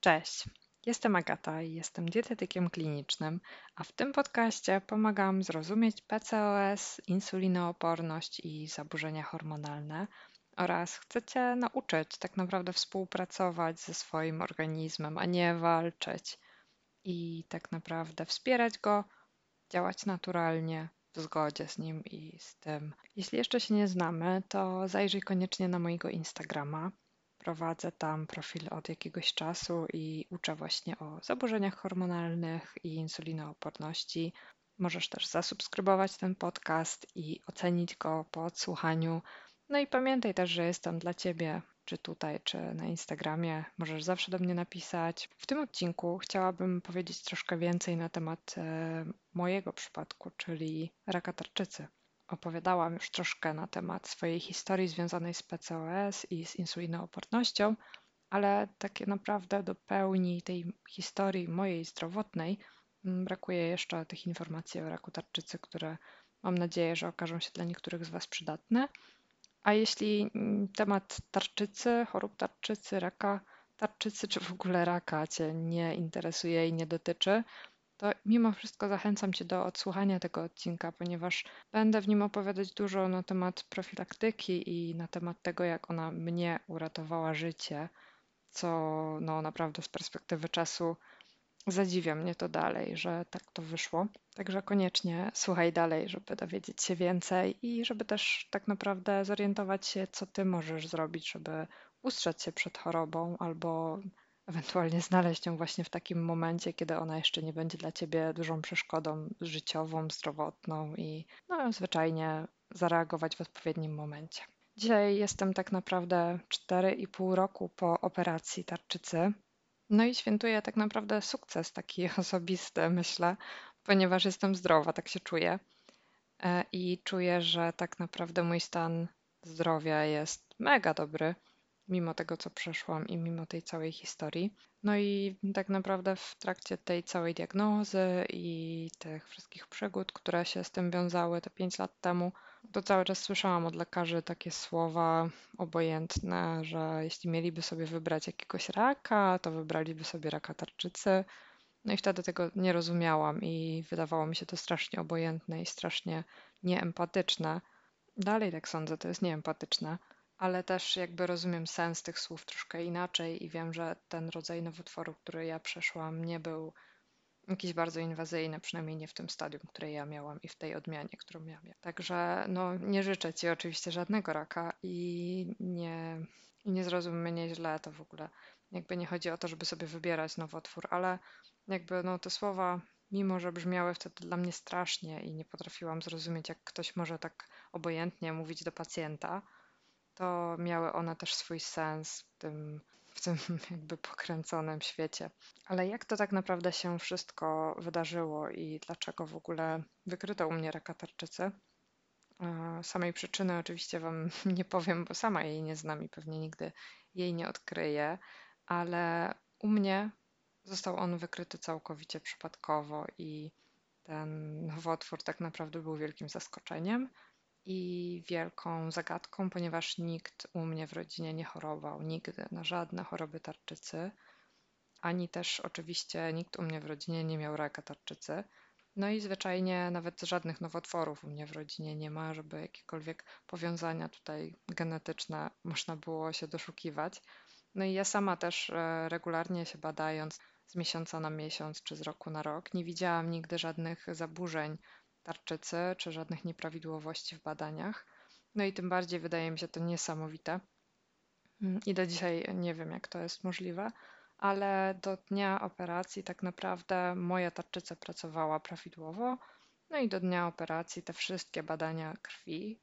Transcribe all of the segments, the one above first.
Cześć, jestem Agata i jestem dietetykiem klinicznym, a w tym podcaście pomagam zrozumieć PCOS, insulinooporność i zaburzenia hormonalne oraz chcę Cię nauczyć tak naprawdę współpracować ze swoim organizmem, a nie walczyć i tak naprawdę wspierać go, działać naturalnie, w zgodzie z nim i z tym. Jeśli jeszcze się nie znamy, to zajrzyj koniecznie na mojego Instagrama. Prowadzę tam profil od jakiegoś czasu i uczę właśnie o zaburzeniach hormonalnych i insulinooporności. Możesz też zasubskrybować ten podcast i ocenić go po odsłuchaniu. No i pamiętaj też, że jestem dla Ciebie, czy tutaj, czy na Instagramie. Możesz zawsze do mnie napisać. W tym odcinku chciałabym powiedzieć troszkę więcej na temat e, mojego przypadku, czyli raka tarczycy. Opowiadałam już troszkę na temat swojej historii związanej z PCOS i z insulinoopornością, ale takie naprawdę do pełni tej historii mojej zdrowotnej mm, brakuje jeszcze tych informacji o raku tarczycy, które mam nadzieję, że okażą się dla niektórych z Was przydatne. A jeśli mm, temat tarczycy, chorób tarczycy, raka tarczycy, czy w ogóle raka Cię nie interesuje i nie dotyczy, to mimo wszystko zachęcam Cię do odsłuchania tego odcinka, ponieważ będę w nim opowiadać dużo na temat profilaktyki i na temat tego, jak ona mnie uratowała życie, co no, naprawdę z perspektywy czasu zadziwia mnie to dalej, że tak to wyszło. Także koniecznie słuchaj dalej, żeby dowiedzieć się więcej i żeby też tak naprawdę zorientować się, co Ty możesz zrobić, żeby ustrzec się przed chorobą albo ewentualnie znaleźć ją właśnie w takim momencie, kiedy ona jeszcze nie będzie dla ciebie dużą przeszkodą życiową, zdrowotną i no, zwyczajnie zareagować w odpowiednim momencie. Dzisiaj jestem tak naprawdę 4,5 roku po operacji tarczycy. No i świętuję tak naprawdę sukces taki osobisty, myślę, ponieważ jestem zdrowa, tak się czuję. E, I czuję, że tak naprawdę mój stan zdrowia jest mega dobry mimo tego, co przeszłam i mimo tej całej historii. No i tak naprawdę w trakcie tej całej diagnozy i tych wszystkich przygód, które się z tym wiązały te 5 lat temu, to cały czas słyszałam od lekarzy takie słowa obojętne, że jeśli mieliby sobie wybrać jakiegoś raka, to wybraliby sobie raka tarczycy. No i wtedy tego nie rozumiałam i wydawało mi się to strasznie obojętne i strasznie nieempatyczne. Dalej tak sądzę, to jest nieempatyczne ale też jakby rozumiem sens tych słów troszkę inaczej i wiem, że ten rodzaj nowotworu, który ja przeszłam, nie był jakiś bardzo inwazyjny, przynajmniej nie w tym stadium, które ja miałam i w tej odmianie, którą miałam. Także no, nie życzę Ci oczywiście żadnego raka i nie, i nie zrozum mnie źle, to w ogóle jakby nie chodzi o to, żeby sobie wybierać nowotwór, ale jakby no te słowa, mimo że brzmiały wtedy dla mnie strasznie i nie potrafiłam zrozumieć, jak ktoś może tak obojętnie mówić do pacjenta, to miały one też swój sens w tym, w tym jakby pokręconym świecie. Ale jak to tak naprawdę się wszystko wydarzyło i dlaczego w ogóle wykryto u mnie raka tarczycy? E, samej przyczyny oczywiście Wam nie powiem, bo sama jej nie znam i pewnie nigdy jej nie odkryję, ale u mnie został on wykryty całkowicie przypadkowo i ten nowotwór tak naprawdę był wielkim zaskoczeniem i wielką zagadką, ponieważ nikt u mnie w rodzinie nie chorował nigdy na żadne choroby tarczycy, ani też oczywiście nikt u mnie w rodzinie nie miał raka tarczycy. No i zwyczajnie nawet żadnych nowotworów u mnie w rodzinie nie ma, żeby jakiekolwiek powiązania tutaj genetyczne można było się doszukiwać. No i ja sama też e, regularnie się badając z miesiąca na miesiąc czy z roku na rok, nie widziałam nigdy żadnych zaburzeń tarczycy czy żadnych nieprawidłowości w badaniach. No i tym bardziej wydaje mi się to niesamowite. Mm, I do dzisiaj nie wiem, jak to jest możliwe, ale do dnia operacji tak naprawdę moja tarczyca pracowała prawidłowo. No i do dnia operacji te wszystkie badania krwi,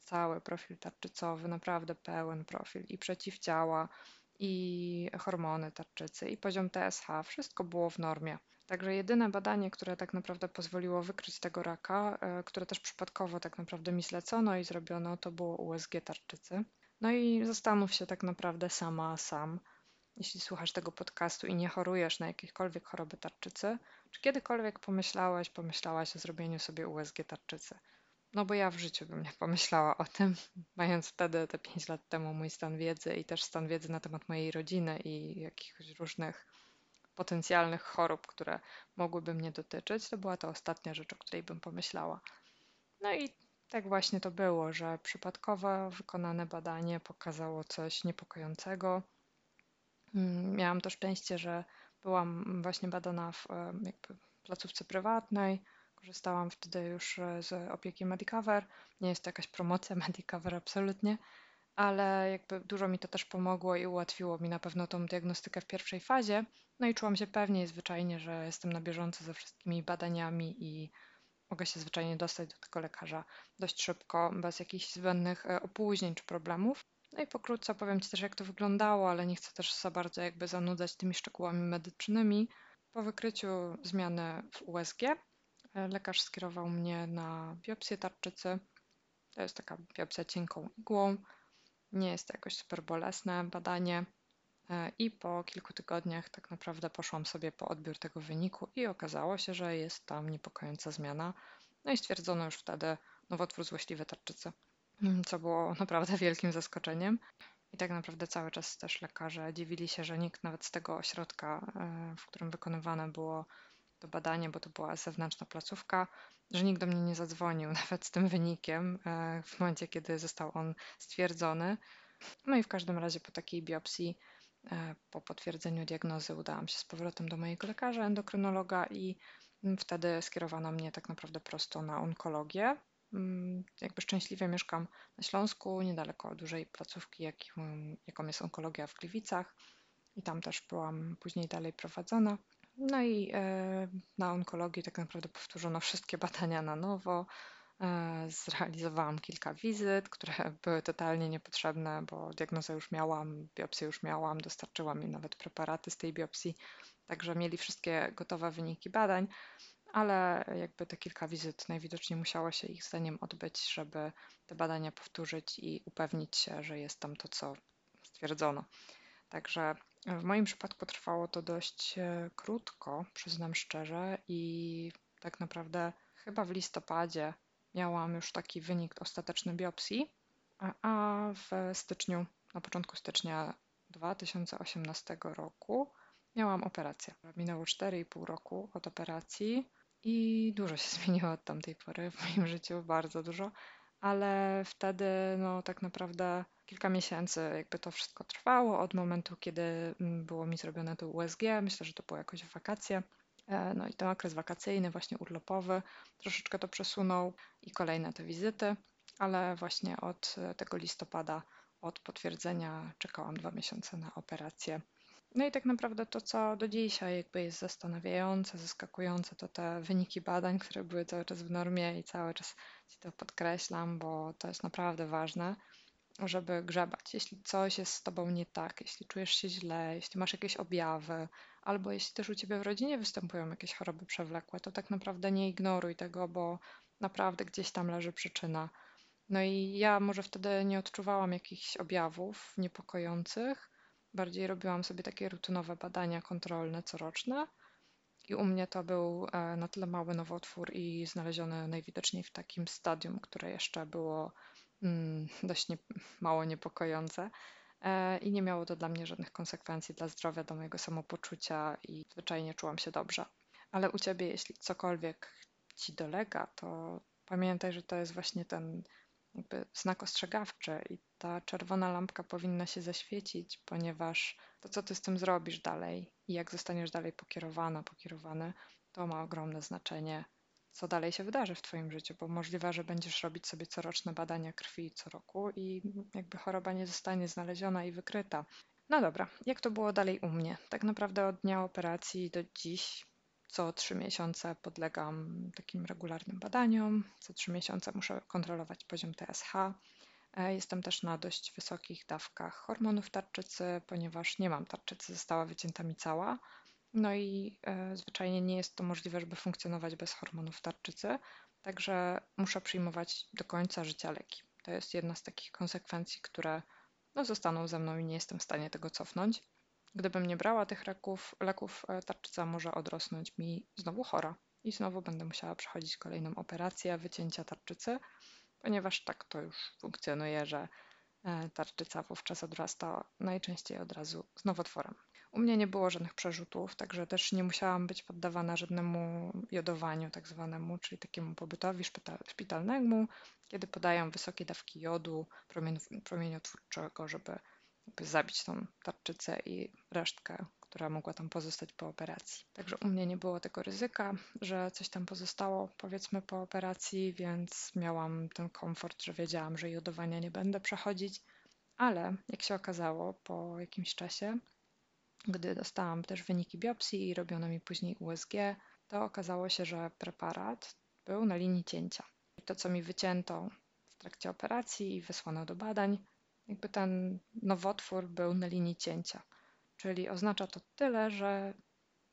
cały profil tarczycowy, naprawdę pełen profil i przeciwciała, i hormony tarczycy, i poziom TSH, wszystko było w normie. Także jedyne badanie, które tak naprawdę pozwoliło wykryć tego raka, e, które też przypadkowo tak naprawdę mi zlecono i zrobiono, to było USG tarczycy. No i zastanów się tak naprawdę sama, sam, jeśli słuchasz tego podcastu i nie chorujesz na jakiekolwiek choroby tarczycy, czy kiedykolwiek pomyślałeś, pomyślałaś o zrobieniu sobie USG tarczycy? No bo ja w życiu bym nie pomyślała o tym, mając wtedy te 5 lat temu mój stan wiedzy i też stan wiedzy na temat mojej rodziny i jakichś różnych potencjalnych chorób, które mogłyby mnie dotyczyć, to była to ostatnia rzecz, o której bym pomyślała. No i tak właśnie to było, że przypadkowo wykonane badanie pokazało coś niepokojącego. Mm, miałam to szczęście, że byłam właśnie badana w placówce prywatnej. Korzystałam wtedy już e, z opieki Medicover. Nie jest to jakaś promocja Medicover absolutnie, ale jakby dużo mi to też pomogło i ułatwiło mi na pewno tą diagnostykę w pierwszej fazie. No i czułam się pewnie zwyczajnie, że jestem na bieżąco ze wszystkimi badaniami i mogę się zwyczajnie dostać do tego lekarza dość szybko, bez jakichś zbędnych e, opóźnień czy problemów. No i pokrótce opowiem Ci też, jak to wyglądało, ale nie chcę też za bardzo jakby zanudzać tymi szczegółami medycznymi. Po wykryciu zmiany w USG lekarz skierował mnie na biopsję tarczycy. To jest taka biopsja cienką igłą. Nie jest to jakoś super bolesne badanie. E, I po kilku tygodniach tak naprawdę poszłam sobie po odbiór tego wyniku i okazało się, że jest tam niepokojąca zmiana. No i stwierdzono już wtedy nowotwór złośliwy tarczycy, co było naprawdę wielkim zaskoczeniem. I tak naprawdę cały czas też lekarze dziwili się, że nikt nawet z tego ośrodka, e, w którym wykonywane było to badanie, bo to była zewnętrzna placówka, że nikt do mnie nie zadzwonił nawet z tym wynikiem e, w momencie, kiedy został on stwierdzony. No i w każdym razie po takiej biopsji E, po potwierdzeniu diagnozy udałam się z powrotem do mojego lekarza, endokrynologa i mm, wtedy skierowano mnie tak naprawdę prosto na onkologię. Mm, jakby szczęśliwie mieszkam na Śląsku, niedaleko dużej placówki, jaką jest onkologia w Gliwicach i tam też byłam później dalej prowadzona. No i e, na onkologii tak naprawdę powtórzono wszystkie badania na nowo. E, zrealizowałam kilka wizyt, które były totalnie niepotrzebne, bo diagnozę już miałam, biopsję już miałam, dostarczyłam im nawet preparaty z tej biopsji, także mieli wszystkie gotowe wyniki badań, ale jakby te kilka wizyt najwidoczniej musiało się ich zdaniem odbyć, żeby te badania powtórzyć i upewnić się, że jest tam to, co stwierdzono. Także w moim przypadku trwało to dość e, krótko, przyznam szczerze, i tak naprawdę chyba w listopadzie miałam już taki wynik ostateczny biopsji, a w styczniu, na początku stycznia 2018 roku miałam operację. Minęło 4,5 roku od operacji i dużo się zmieniło od tamtej pory w moim życiu, bardzo dużo, ale wtedy no tak naprawdę kilka miesięcy jakby to wszystko trwało od momentu, kiedy mm, było mi zrobione to USG. Myślę, że to było jakoś wakacje. E, no i ten okres wakacyjny, właśnie urlopowy, troszeczkę to przesunął i kolejne te wizyty, ale właśnie od tego listopada, od potwierdzenia, czekałam dwa miesiące na operację. No i tak naprawdę to, co do dzisiaj jakby jest zastanawiające, zaskakujące, to te wyniki badań, które były cały czas w normie i cały czas Ci to podkreślam, bo to jest naprawdę ważne żeby grzebać. Jeśli coś jest z tobą nie tak, jeśli czujesz się źle, jeśli masz jakieś objawy, albo jeśli też u ciebie w rodzinie występują jakieś choroby przewlekłe, to tak naprawdę nie ignoruj tego, bo naprawdę gdzieś tam leży przyczyna. No i ja może wtedy nie odczuwałam jakichś objawów niepokojących, bardziej robiłam sobie takie rutynowe badania kontrolne coroczne. I u mnie to był e, na tyle mały nowotwór i znaleziony najwidoczniej w takim stadium, które jeszcze było mm, dość nie, mało niepokojące. E, I nie miało to dla mnie żadnych konsekwencji dla zdrowia, dla mojego samopoczucia i zwyczajnie czułam się dobrze. Ale u ciebie, jeśli cokolwiek ci dolega, to pamiętaj, że to jest właśnie ten jakby znak ostrzegawczy i ta czerwona lampka powinna się zaświecić, ponieważ to, co ty z tym zrobisz dalej i jak zostaniesz dalej pokierowana, pokierowany, to ma ogromne znaczenie co dalej się wydarzy w Twoim życiu, bo możliwe, że będziesz robić sobie coroczne badania krwi co roku i jakby choroba nie zostanie znaleziona i wykryta. No dobra, jak to było dalej u mnie? Tak naprawdę od dnia operacji do dziś co trzy miesiące podlegam takim regularnym badaniom. Co trzy miesiące muszę kontrolować poziom TSH. E, jestem też na dość wysokich dawkach hormonów tarczycy, ponieważ nie mam tarczycy, została wycięta mi cała. No i e, zwyczajnie nie jest to możliwe, żeby funkcjonować bez hormonów tarczycy, także muszę przyjmować do końca życia leki. To jest jedna z takich konsekwencji, które no, zostaną ze mną i nie jestem w stanie tego cofnąć. Gdybym nie brała tych leków, leków tarczyca może odrosnąć mi znowu chora i znowu będę musiała przechodzić kolejną operację wycięcia tarczycy, ponieważ tak to już funkcjonuje, że e, tarczyca wówczas odrasta najczęściej od razu z nowotworem. U mnie nie było żadnych przerzutów, także też nie musiałam być poddawana żadnemu jodowaniu, tak zwanemu, czyli takiemu pobytowi szpitalnemu, kiedy podają wysokie dawki jodu promieniotwórczego, żeby zabić tą tarczycę i resztkę, która mogła tam pozostać po operacji. Także u mnie nie było tego ryzyka, że coś tam pozostało, powiedzmy, po operacji, więc miałam ten komfort, że wiedziałam, że jodowania nie będę przechodzić. Ale jak się okazało po jakimś czasie, gdy dostałam też wyniki biopsji i robiono mi później USG, to okazało się, że preparat był na linii cięcia. I to, co mi wycięto w trakcie operacji i wysłano do badań, jakby ten nowotwór był na linii cięcia. Czyli oznacza to tyle, że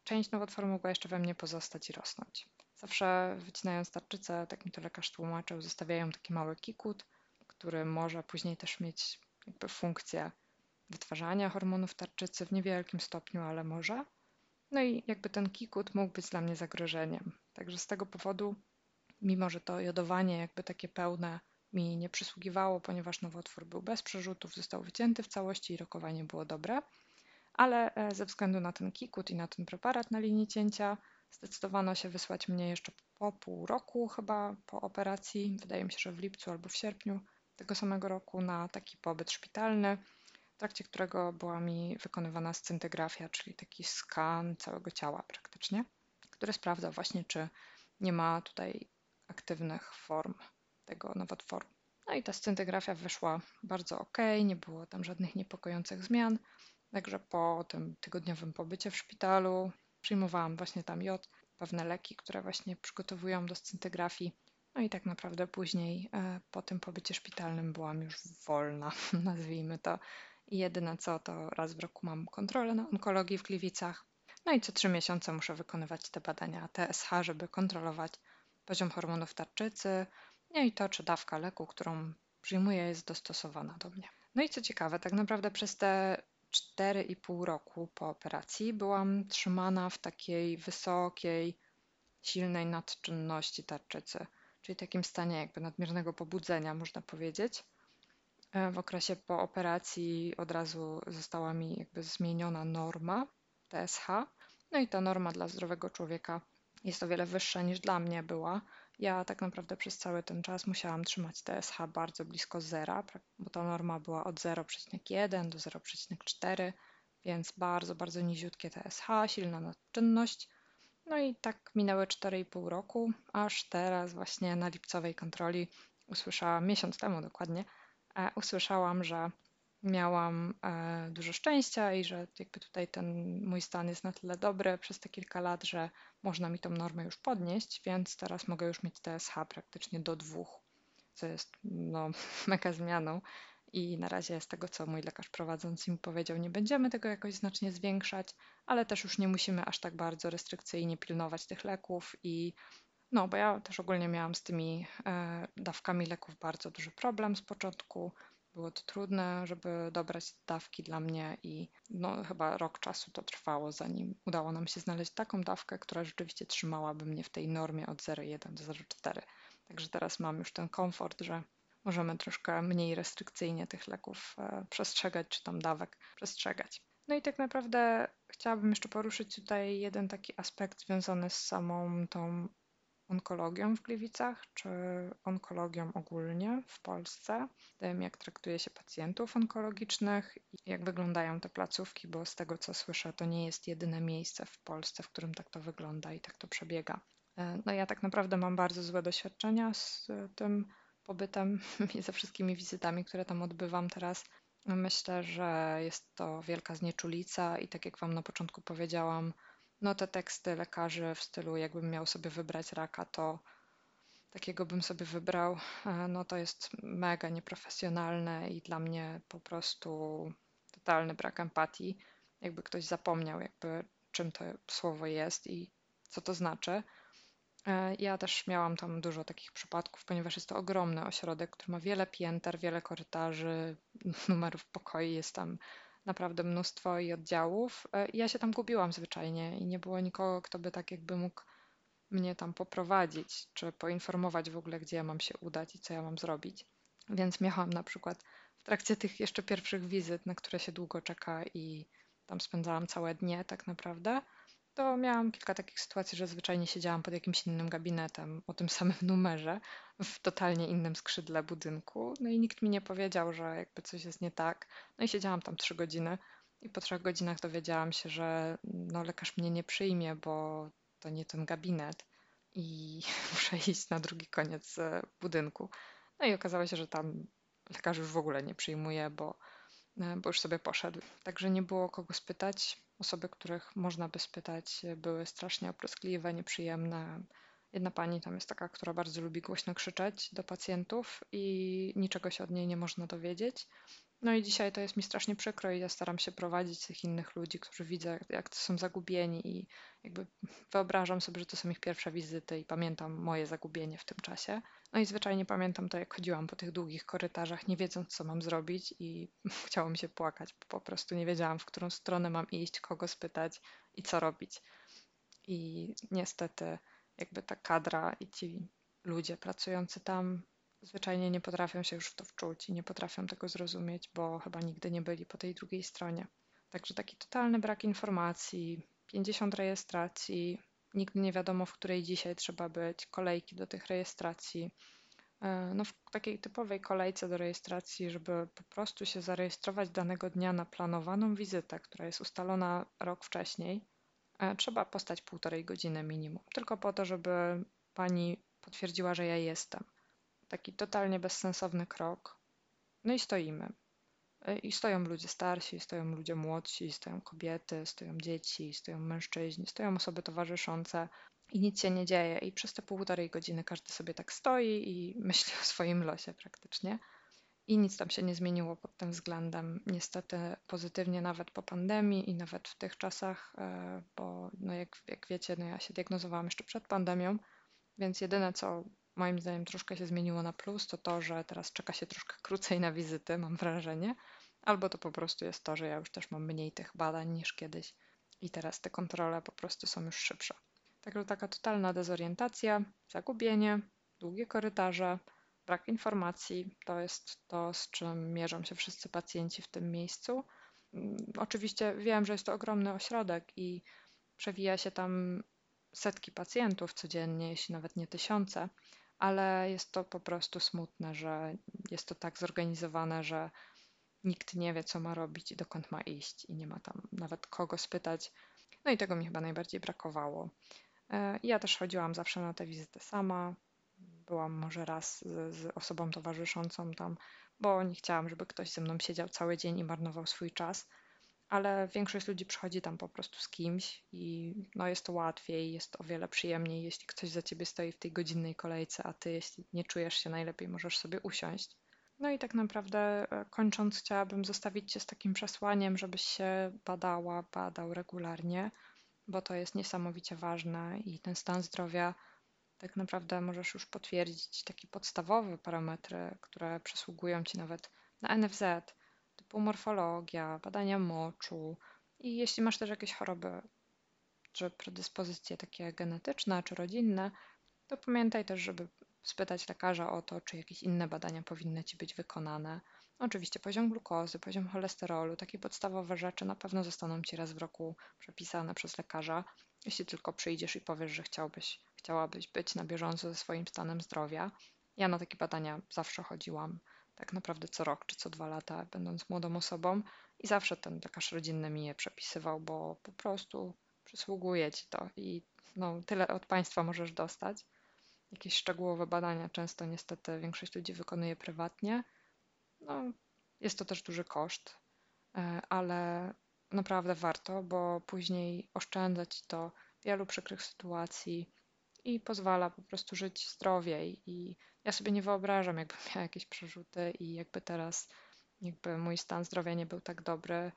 część nowotworu mogła jeszcze we mnie pozostać i rosnąć. Zawsze wycinając tarczycę, tak mi to lekarz tłumaczył, zostawiają taki mały kikut, który może później też mieć jakby funkcję wytwarzania hormonów tarczycy w niewielkim stopniu, ale może. No i jakby ten kikut mógł być dla mnie zagrożeniem. Także z tego powodu, mimo że to jodowanie jakby takie pełne mi nie przysługiwało, ponieważ nowotwór był bez przerzutów, został wycięty w całości i rokowanie było dobre, ale e, ze względu na ten kikut i na ten preparat na linii cięcia zdecydowano się wysłać mnie jeszcze po pół roku chyba po operacji, wydaje mi się, że w lipcu albo w sierpniu tego samego roku na taki pobyt szpitalny, w trakcie którego była mi wykonywana scyntygrafia, czyli taki skan całego ciała praktycznie, który sprawdzał właśnie, czy nie ma tutaj aktywnych form tego nowotworu. No i ta scyntygrafia wyszła bardzo ok, nie było tam żadnych niepokojących zmian. Także po tym tygodniowym pobycie w szpitalu przyjmowałam właśnie tam jod, pewne leki, które właśnie przygotowują do scyntygrafii. No i tak naprawdę później e, po tym pobycie szpitalnym byłam już wolna, nazwijmy to. I jedyne co, to raz w roku mam kontrolę na onkologii w Gliwicach. No i co trzy miesiące muszę wykonywać te badania TSH, żeby kontrolować poziom hormonów tarczycy, no i to, czy dawka leku, którą przyjmuję, jest dostosowana do mnie. No i co ciekawe, tak naprawdę przez te 4,5 roku po operacji byłam trzymana w takiej wysokiej, silnej nadczynności tarczycy, czyli takim stanie jakby nadmiernego pobudzenia, można powiedzieć. E, w okresie po operacji od razu została mi jakby zmieniona norma TSH. No i ta norma dla zdrowego człowieka jest o wiele wyższa niż dla mnie była. Ja tak naprawdę przez cały ten czas musiałam trzymać TSH bardzo blisko zera, bo ta norma była od 0,1 do 0,4, więc bardzo, bardzo niziutkie TSH, silna nadczynność. No i tak minęły 4,5 roku, aż teraz właśnie na lipcowej kontroli usłyszałam, miesiąc temu dokładnie, e, usłyszałam, że miałam e, dużo szczęścia i że jakby tutaj ten mój stan jest na tyle dobry przez te kilka lat, że można mi tą normę już podnieść, więc teraz mogę już mieć TSH praktycznie do dwóch, co jest no, mega zmianą. I na razie z tego, co mój lekarz prowadzący mi powiedział, nie będziemy tego jakoś znacznie zwiększać, ale też już nie musimy aż tak bardzo restrykcyjnie pilnować tych leków i no, bo ja też ogólnie miałam z tymi e, dawkami leków bardzo duży problem z początku. Było to trudne, żeby dobrać dawki dla mnie i no, chyba rok czasu to trwało, zanim udało nam się znaleźć taką dawkę, która rzeczywiście trzymałaby mnie w tej normie od 0,1 do 0,4. Także teraz mam już ten komfort, że możemy troszkę mniej restrykcyjnie tych leków e, przestrzegać, czy tam dawek przestrzegać. No i tak naprawdę chciałabym jeszcze poruszyć tutaj jeden taki aspekt związany z samą tą onkologią w Gliwicach, czy onkologią ogólnie w Polsce, tym jak traktuje się pacjentów onkologicznych i jak wyglądają te placówki, bo z tego co słyszę, to nie jest jedyne miejsce w Polsce, w którym tak to wygląda i tak to przebiega. E, no ja tak naprawdę mam bardzo złe doświadczenia z tym pobytem i ze wszystkimi wizytami, które tam odbywam teraz. Myślę, że jest to wielka znieczulica i tak jak Wam na początku powiedziałam, no te teksty lekarzy w stylu jakbym miał sobie wybrać raka, to takiego bym sobie wybrał, e, no to jest mega nieprofesjonalne i dla mnie po prostu totalny brak empatii. Jakby ktoś zapomniał, jakby czym to słowo jest i co to znaczy. E, ja też miałam tam dużo takich przypadków, ponieważ jest to ogromny ośrodek, który ma wiele pięter, wiele korytarzy, numerów pokoi, jest tam naprawdę mnóstwo i oddziałów. E, ja się tam gubiłam zwyczajnie i nie było nikogo, kto by tak jakby mógł mnie tam poprowadzić, czy poinformować w ogóle, gdzie ja mam się udać i co ja mam zrobić. Więc miałam na przykład w trakcie tych jeszcze pierwszych wizyt, na które się długo czeka i tam spędzałam całe dnie tak naprawdę, to miałam kilka takich sytuacji, że zwyczajnie siedziałam pod jakimś innym gabinetem o tym samym numerze, w totalnie innym skrzydle budynku. No i nikt mi nie powiedział, że jakby coś jest nie tak. No i siedziałam tam trzy godziny i po trzech godzinach dowiedziałam się, że no, lekarz mnie nie przyjmie, bo to nie ten gabinet i muszę iść na drugi koniec e, budynku. No i okazało się, że tam lekarz już w ogóle nie przyjmuje, bo, e, bo już sobie poszedł. Także nie było kogo spytać. Osoby, których można by spytać, były strasznie opryskliwe, nieprzyjemne. Jedna pani tam jest taka, która bardzo lubi głośno krzyczeć do pacjentów i niczego się od niej nie można dowiedzieć. No i dzisiaj to jest mi strasznie przykro i ja staram się prowadzić tych innych ludzi, którzy widzę, jak to są zagubieni i jakby wyobrażam sobie, że to są ich pierwsze wizyty i pamiętam moje zagubienie w tym czasie. No i zwyczajnie pamiętam to, jak chodziłam po tych długich korytarzach, nie wiedząc, co mam zrobić i chciało mi się płakać, po prostu nie wiedziałam, w którą stronę mam iść, kogo spytać i co robić. I niestety jakby ta kadra i ci ludzie pracujący tam zwyczajnie nie potrafią się już w to wczuć i nie potrafią tego zrozumieć, bo chyba nigdy nie byli po tej drugiej stronie. Także taki totalny brak informacji, 50 rejestracji, nigdy nie wiadomo, w której dzisiaj trzeba być, kolejki do tych rejestracji. E, no, w takiej typowej kolejce do rejestracji, żeby po prostu się zarejestrować danego dnia na planowaną wizytę, która jest ustalona rok wcześniej, e, trzeba postać półtorej godziny minimum, tylko po to, żeby pani potwierdziła, że ja jestem. Taki totalnie bezsensowny krok. No i stoimy. E, I stoją ludzie starsi, stoją ludzie młodsi, stoją kobiety, stoją dzieci, stoją mężczyźni, stoją osoby towarzyszące i nic się nie dzieje. I przez te półtorej godziny każdy sobie tak stoi i myśli o swoim losie praktycznie. I nic tam się nie zmieniło pod tym względem. Niestety pozytywnie nawet po pandemii i nawet w tych czasach, e, bo no jak, jak wiecie, no ja się diagnozowałam jeszcze przed pandemią, więc jedyne co moim zdaniem troszkę się zmieniło na plus, to to, że teraz czeka się troszkę krócej na wizyty, mam wrażenie, albo to po prostu jest to, że ja już też mam mniej tych badań niż kiedyś i teraz te kontrole po prostu są już szybsze. Także taka totalna dezorientacja, zagubienie, długie korytarze, brak informacji to jest to, z czym mierzą się wszyscy pacjenci w tym miejscu. Mm, oczywiście wiem, że jest to ogromny ośrodek i przewija się tam setki pacjentów codziennie, jeśli nawet nie tysiące, ale jest to po prostu smutne, że jest to tak zorganizowane, że nikt nie wie, co ma robić i dokąd ma iść, i nie ma tam nawet kogo spytać. No i tego mi chyba najbardziej brakowało. E, ja też chodziłam zawsze na te wizyty sama. Byłam może raz z, z osobą towarzyszącą tam, bo nie chciałam, żeby ktoś ze mną siedział cały dzień i marnował swój czas ale większość ludzi przychodzi tam po prostu z kimś i no jest to łatwiej, jest o wiele przyjemniej, jeśli ktoś za ciebie stoi w tej godzinnej kolejce, a ty, jeśli nie czujesz się najlepiej, możesz sobie usiąść. No i tak naprawdę e, kończąc, chciałabym zostawić Cię z takim przesłaniem, żebyś się badała, badał regularnie, bo to jest niesamowicie ważne i ten stan zdrowia tak naprawdę możesz już potwierdzić takie podstawowe parametry, które przysługują Ci nawet na NFZ typu morfologia, badania moczu i jeśli masz też jakieś choroby czy predyspozycje takie genetyczne czy rodzinne, to pamiętaj też, żeby spytać lekarza o to, czy jakieś inne badania powinny ci być wykonane. Oczywiście poziom glukozy, poziom cholesterolu, takie podstawowe rzeczy na pewno zostaną ci raz w roku przepisane przez lekarza, jeśli tylko przyjdziesz i powiesz, że chciałbyś, chciałabyś być na bieżąco ze swoim stanem zdrowia. Ja na takie badania zawsze chodziłam tak naprawdę co rok czy co dwa lata, będąc młodą osobą, i zawsze ten lekarz rodzinny mi je przepisywał, bo po prostu przysługuje ci to i no, tyle od państwa możesz dostać. Jakieś szczegółowe badania często niestety większość ludzi wykonuje prywatnie. No, jest to też duży koszt, e, ale naprawdę warto, bo później oszczędza ci to wielu przykrych sytuacji i pozwala po prostu żyć zdrowiej i ja sobie nie wyobrażam, jakbym miała jakieś przerzuty i jakby teraz jakby mój stan zdrowia nie był tak dobry,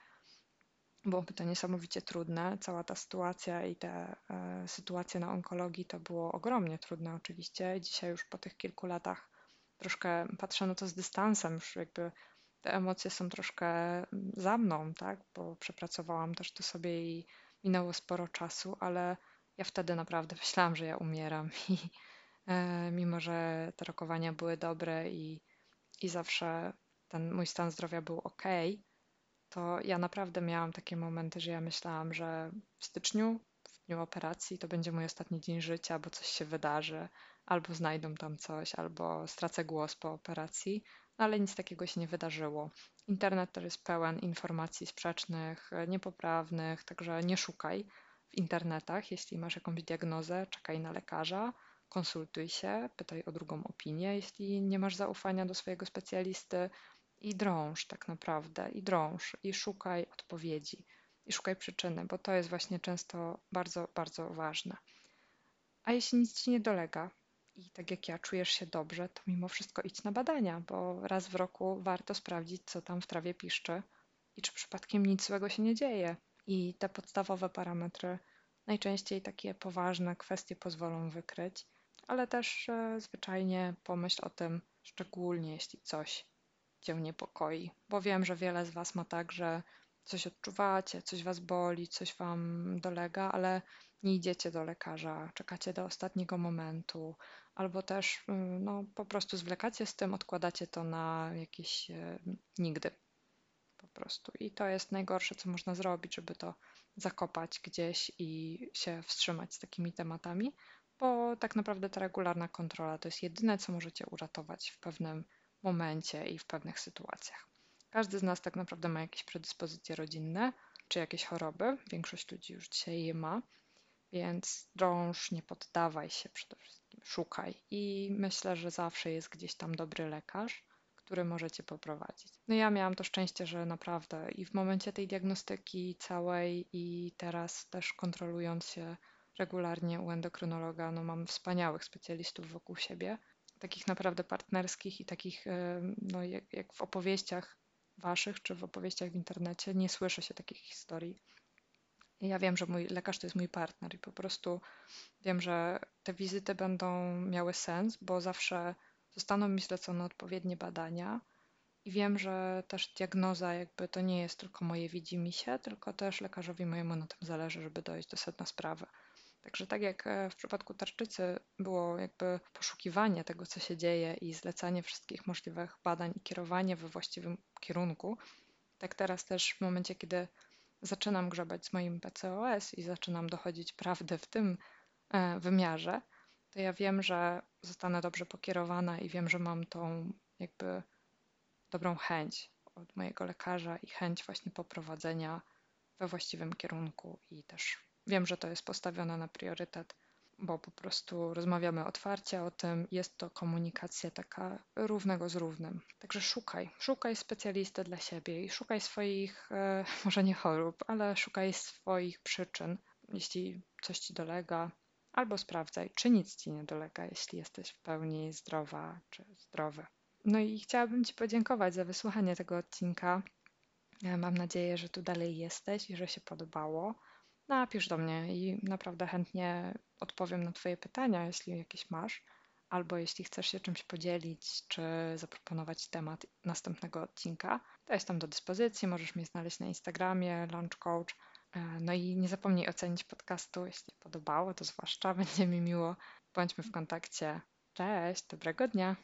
byłoby to niesamowicie trudne. Cała ta sytuacja i te e, sytuacje na onkologii to było ogromnie trudne oczywiście. Dzisiaj już po tych kilku latach troszkę patrzę na to z dystansem, już jakby te emocje są troszkę mm, za mną, tak, bo przepracowałam też to sobie i minęło sporo czasu, ale ja wtedy naprawdę myślałam, że ja umieram i E, mimo że te rokowania były dobre i, i zawsze ten mój stan zdrowia był ok, to ja naprawdę miałam takie momenty, że ja myślałam, że w styczniu, w dniu operacji, to będzie mój ostatni dzień życia, bo coś się wydarzy, albo znajdą tam coś, albo stracę głos po operacji, ale nic takiego się nie wydarzyło. Internet też jest pełen informacji sprzecznych, niepoprawnych, także nie szukaj internetach. Jeśli masz jakąś diagnozę, czekaj na lekarza, konsultuj się, pytaj o drugą opinię, jeśli nie masz zaufania do swojego specjalisty i drąż tak naprawdę, i drąż, i szukaj odpowiedzi, i szukaj przyczyny, bo to jest właśnie często bardzo, bardzo ważne. A jeśli nic ci nie dolega i tak jak ja czujesz się dobrze, to mimo wszystko idź na badania, bo raz w roku warto sprawdzić, co tam w trawie piszczy i czy przypadkiem nic złego się nie dzieje. I te podstawowe parametry, najczęściej takie poważne kwestie pozwolą wykryć, ale też e, zwyczajnie pomyśl o tym, szczególnie jeśli coś cię niepokoi, bo wiem, że wiele z Was ma tak, że coś odczuwacie, coś Was boli, coś Wam dolega, ale nie idziecie do lekarza, czekacie do ostatniego momentu, albo też mm, no, po prostu zwlekacie z tym, odkładacie to na jakieś e, nigdy prostu. I to jest najgorsze, co można zrobić, żeby to zakopać gdzieś i się wstrzymać z takimi tematami, bo tak naprawdę ta regularna kontrola to jest jedyne, co możecie uratować w pewnym momencie i w pewnych sytuacjach. Każdy z nas tak naprawdę ma jakieś predyspozycje rodzinne czy jakieś choroby. Większość ludzi już dzisiaj je ma, więc drąż, nie poddawaj się przede wszystkim, szukaj. I myślę, że zawsze jest gdzieś tam dobry lekarz, który możecie poprowadzić. No ja miałam to szczęście, że naprawdę i w momencie tej diagnostyki całej i teraz też kontrolując się regularnie u endokrynologa, no mam wspaniałych specjalistów wokół siebie, takich naprawdę partnerskich i takich, no jak, jak w opowieściach waszych czy w opowieściach w internecie, nie słyszy się takich historii. Ja wiem, że mój lekarz to jest mój partner i po prostu wiem, że te wizyty będą miały sens, bo zawsze zostaną mi zlecone odpowiednie badania i wiem, że też diagnoza jakby to nie jest tylko moje widzimisię, tylko też lekarzowi mojemu na tym zależy, żeby dojść do sedna sprawy. Także tak jak e, w przypadku tarczycy było jakby poszukiwanie tego, co się dzieje i zlecanie wszystkich możliwych badań i kierowanie we właściwym kierunku, tak teraz też w momencie, kiedy zaczynam grzebać z moim PCOS i zaczynam dochodzić prawdy w tym e, wymiarze, to ja wiem, że zostanę dobrze pokierowana i wiem, że mam tą jakby dobrą chęć od mojego lekarza i chęć właśnie poprowadzenia we właściwym kierunku i też Wiem, że to jest postawione na priorytet, bo po prostu rozmawiamy otwarcie o tym, jest to komunikacja taka równego z równym. Także szukaj, szukaj specjalisty dla siebie i szukaj swoich, e, może nie chorób, ale szukaj swoich przyczyn, jeśli coś ci dolega, albo sprawdzaj, czy nic ci nie dolega, jeśli jesteś w pełni zdrowa czy zdrowy. No i chciałabym Ci podziękować za wysłuchanie tego odcinka. E, mam nadzieję, że tu dalej jesteś i że się podobało napisz do mnie i naprawdę chętnie odpowiem na Twoje pytania, jeśli jakieś masz, albo jeśli chcesz się czymś podzielić, czy zaproponować temat następnego odcinka, to jestem do dyspozycji. Możesz mnie znaleźć na Instagramie, Launch Coach. E, no i nie zapomnij ocenić podcastu, jeśli podobało, to zwłaszcza będzie mi miło. Bądźmy w kontakcie. Cześć, dobrego dnia.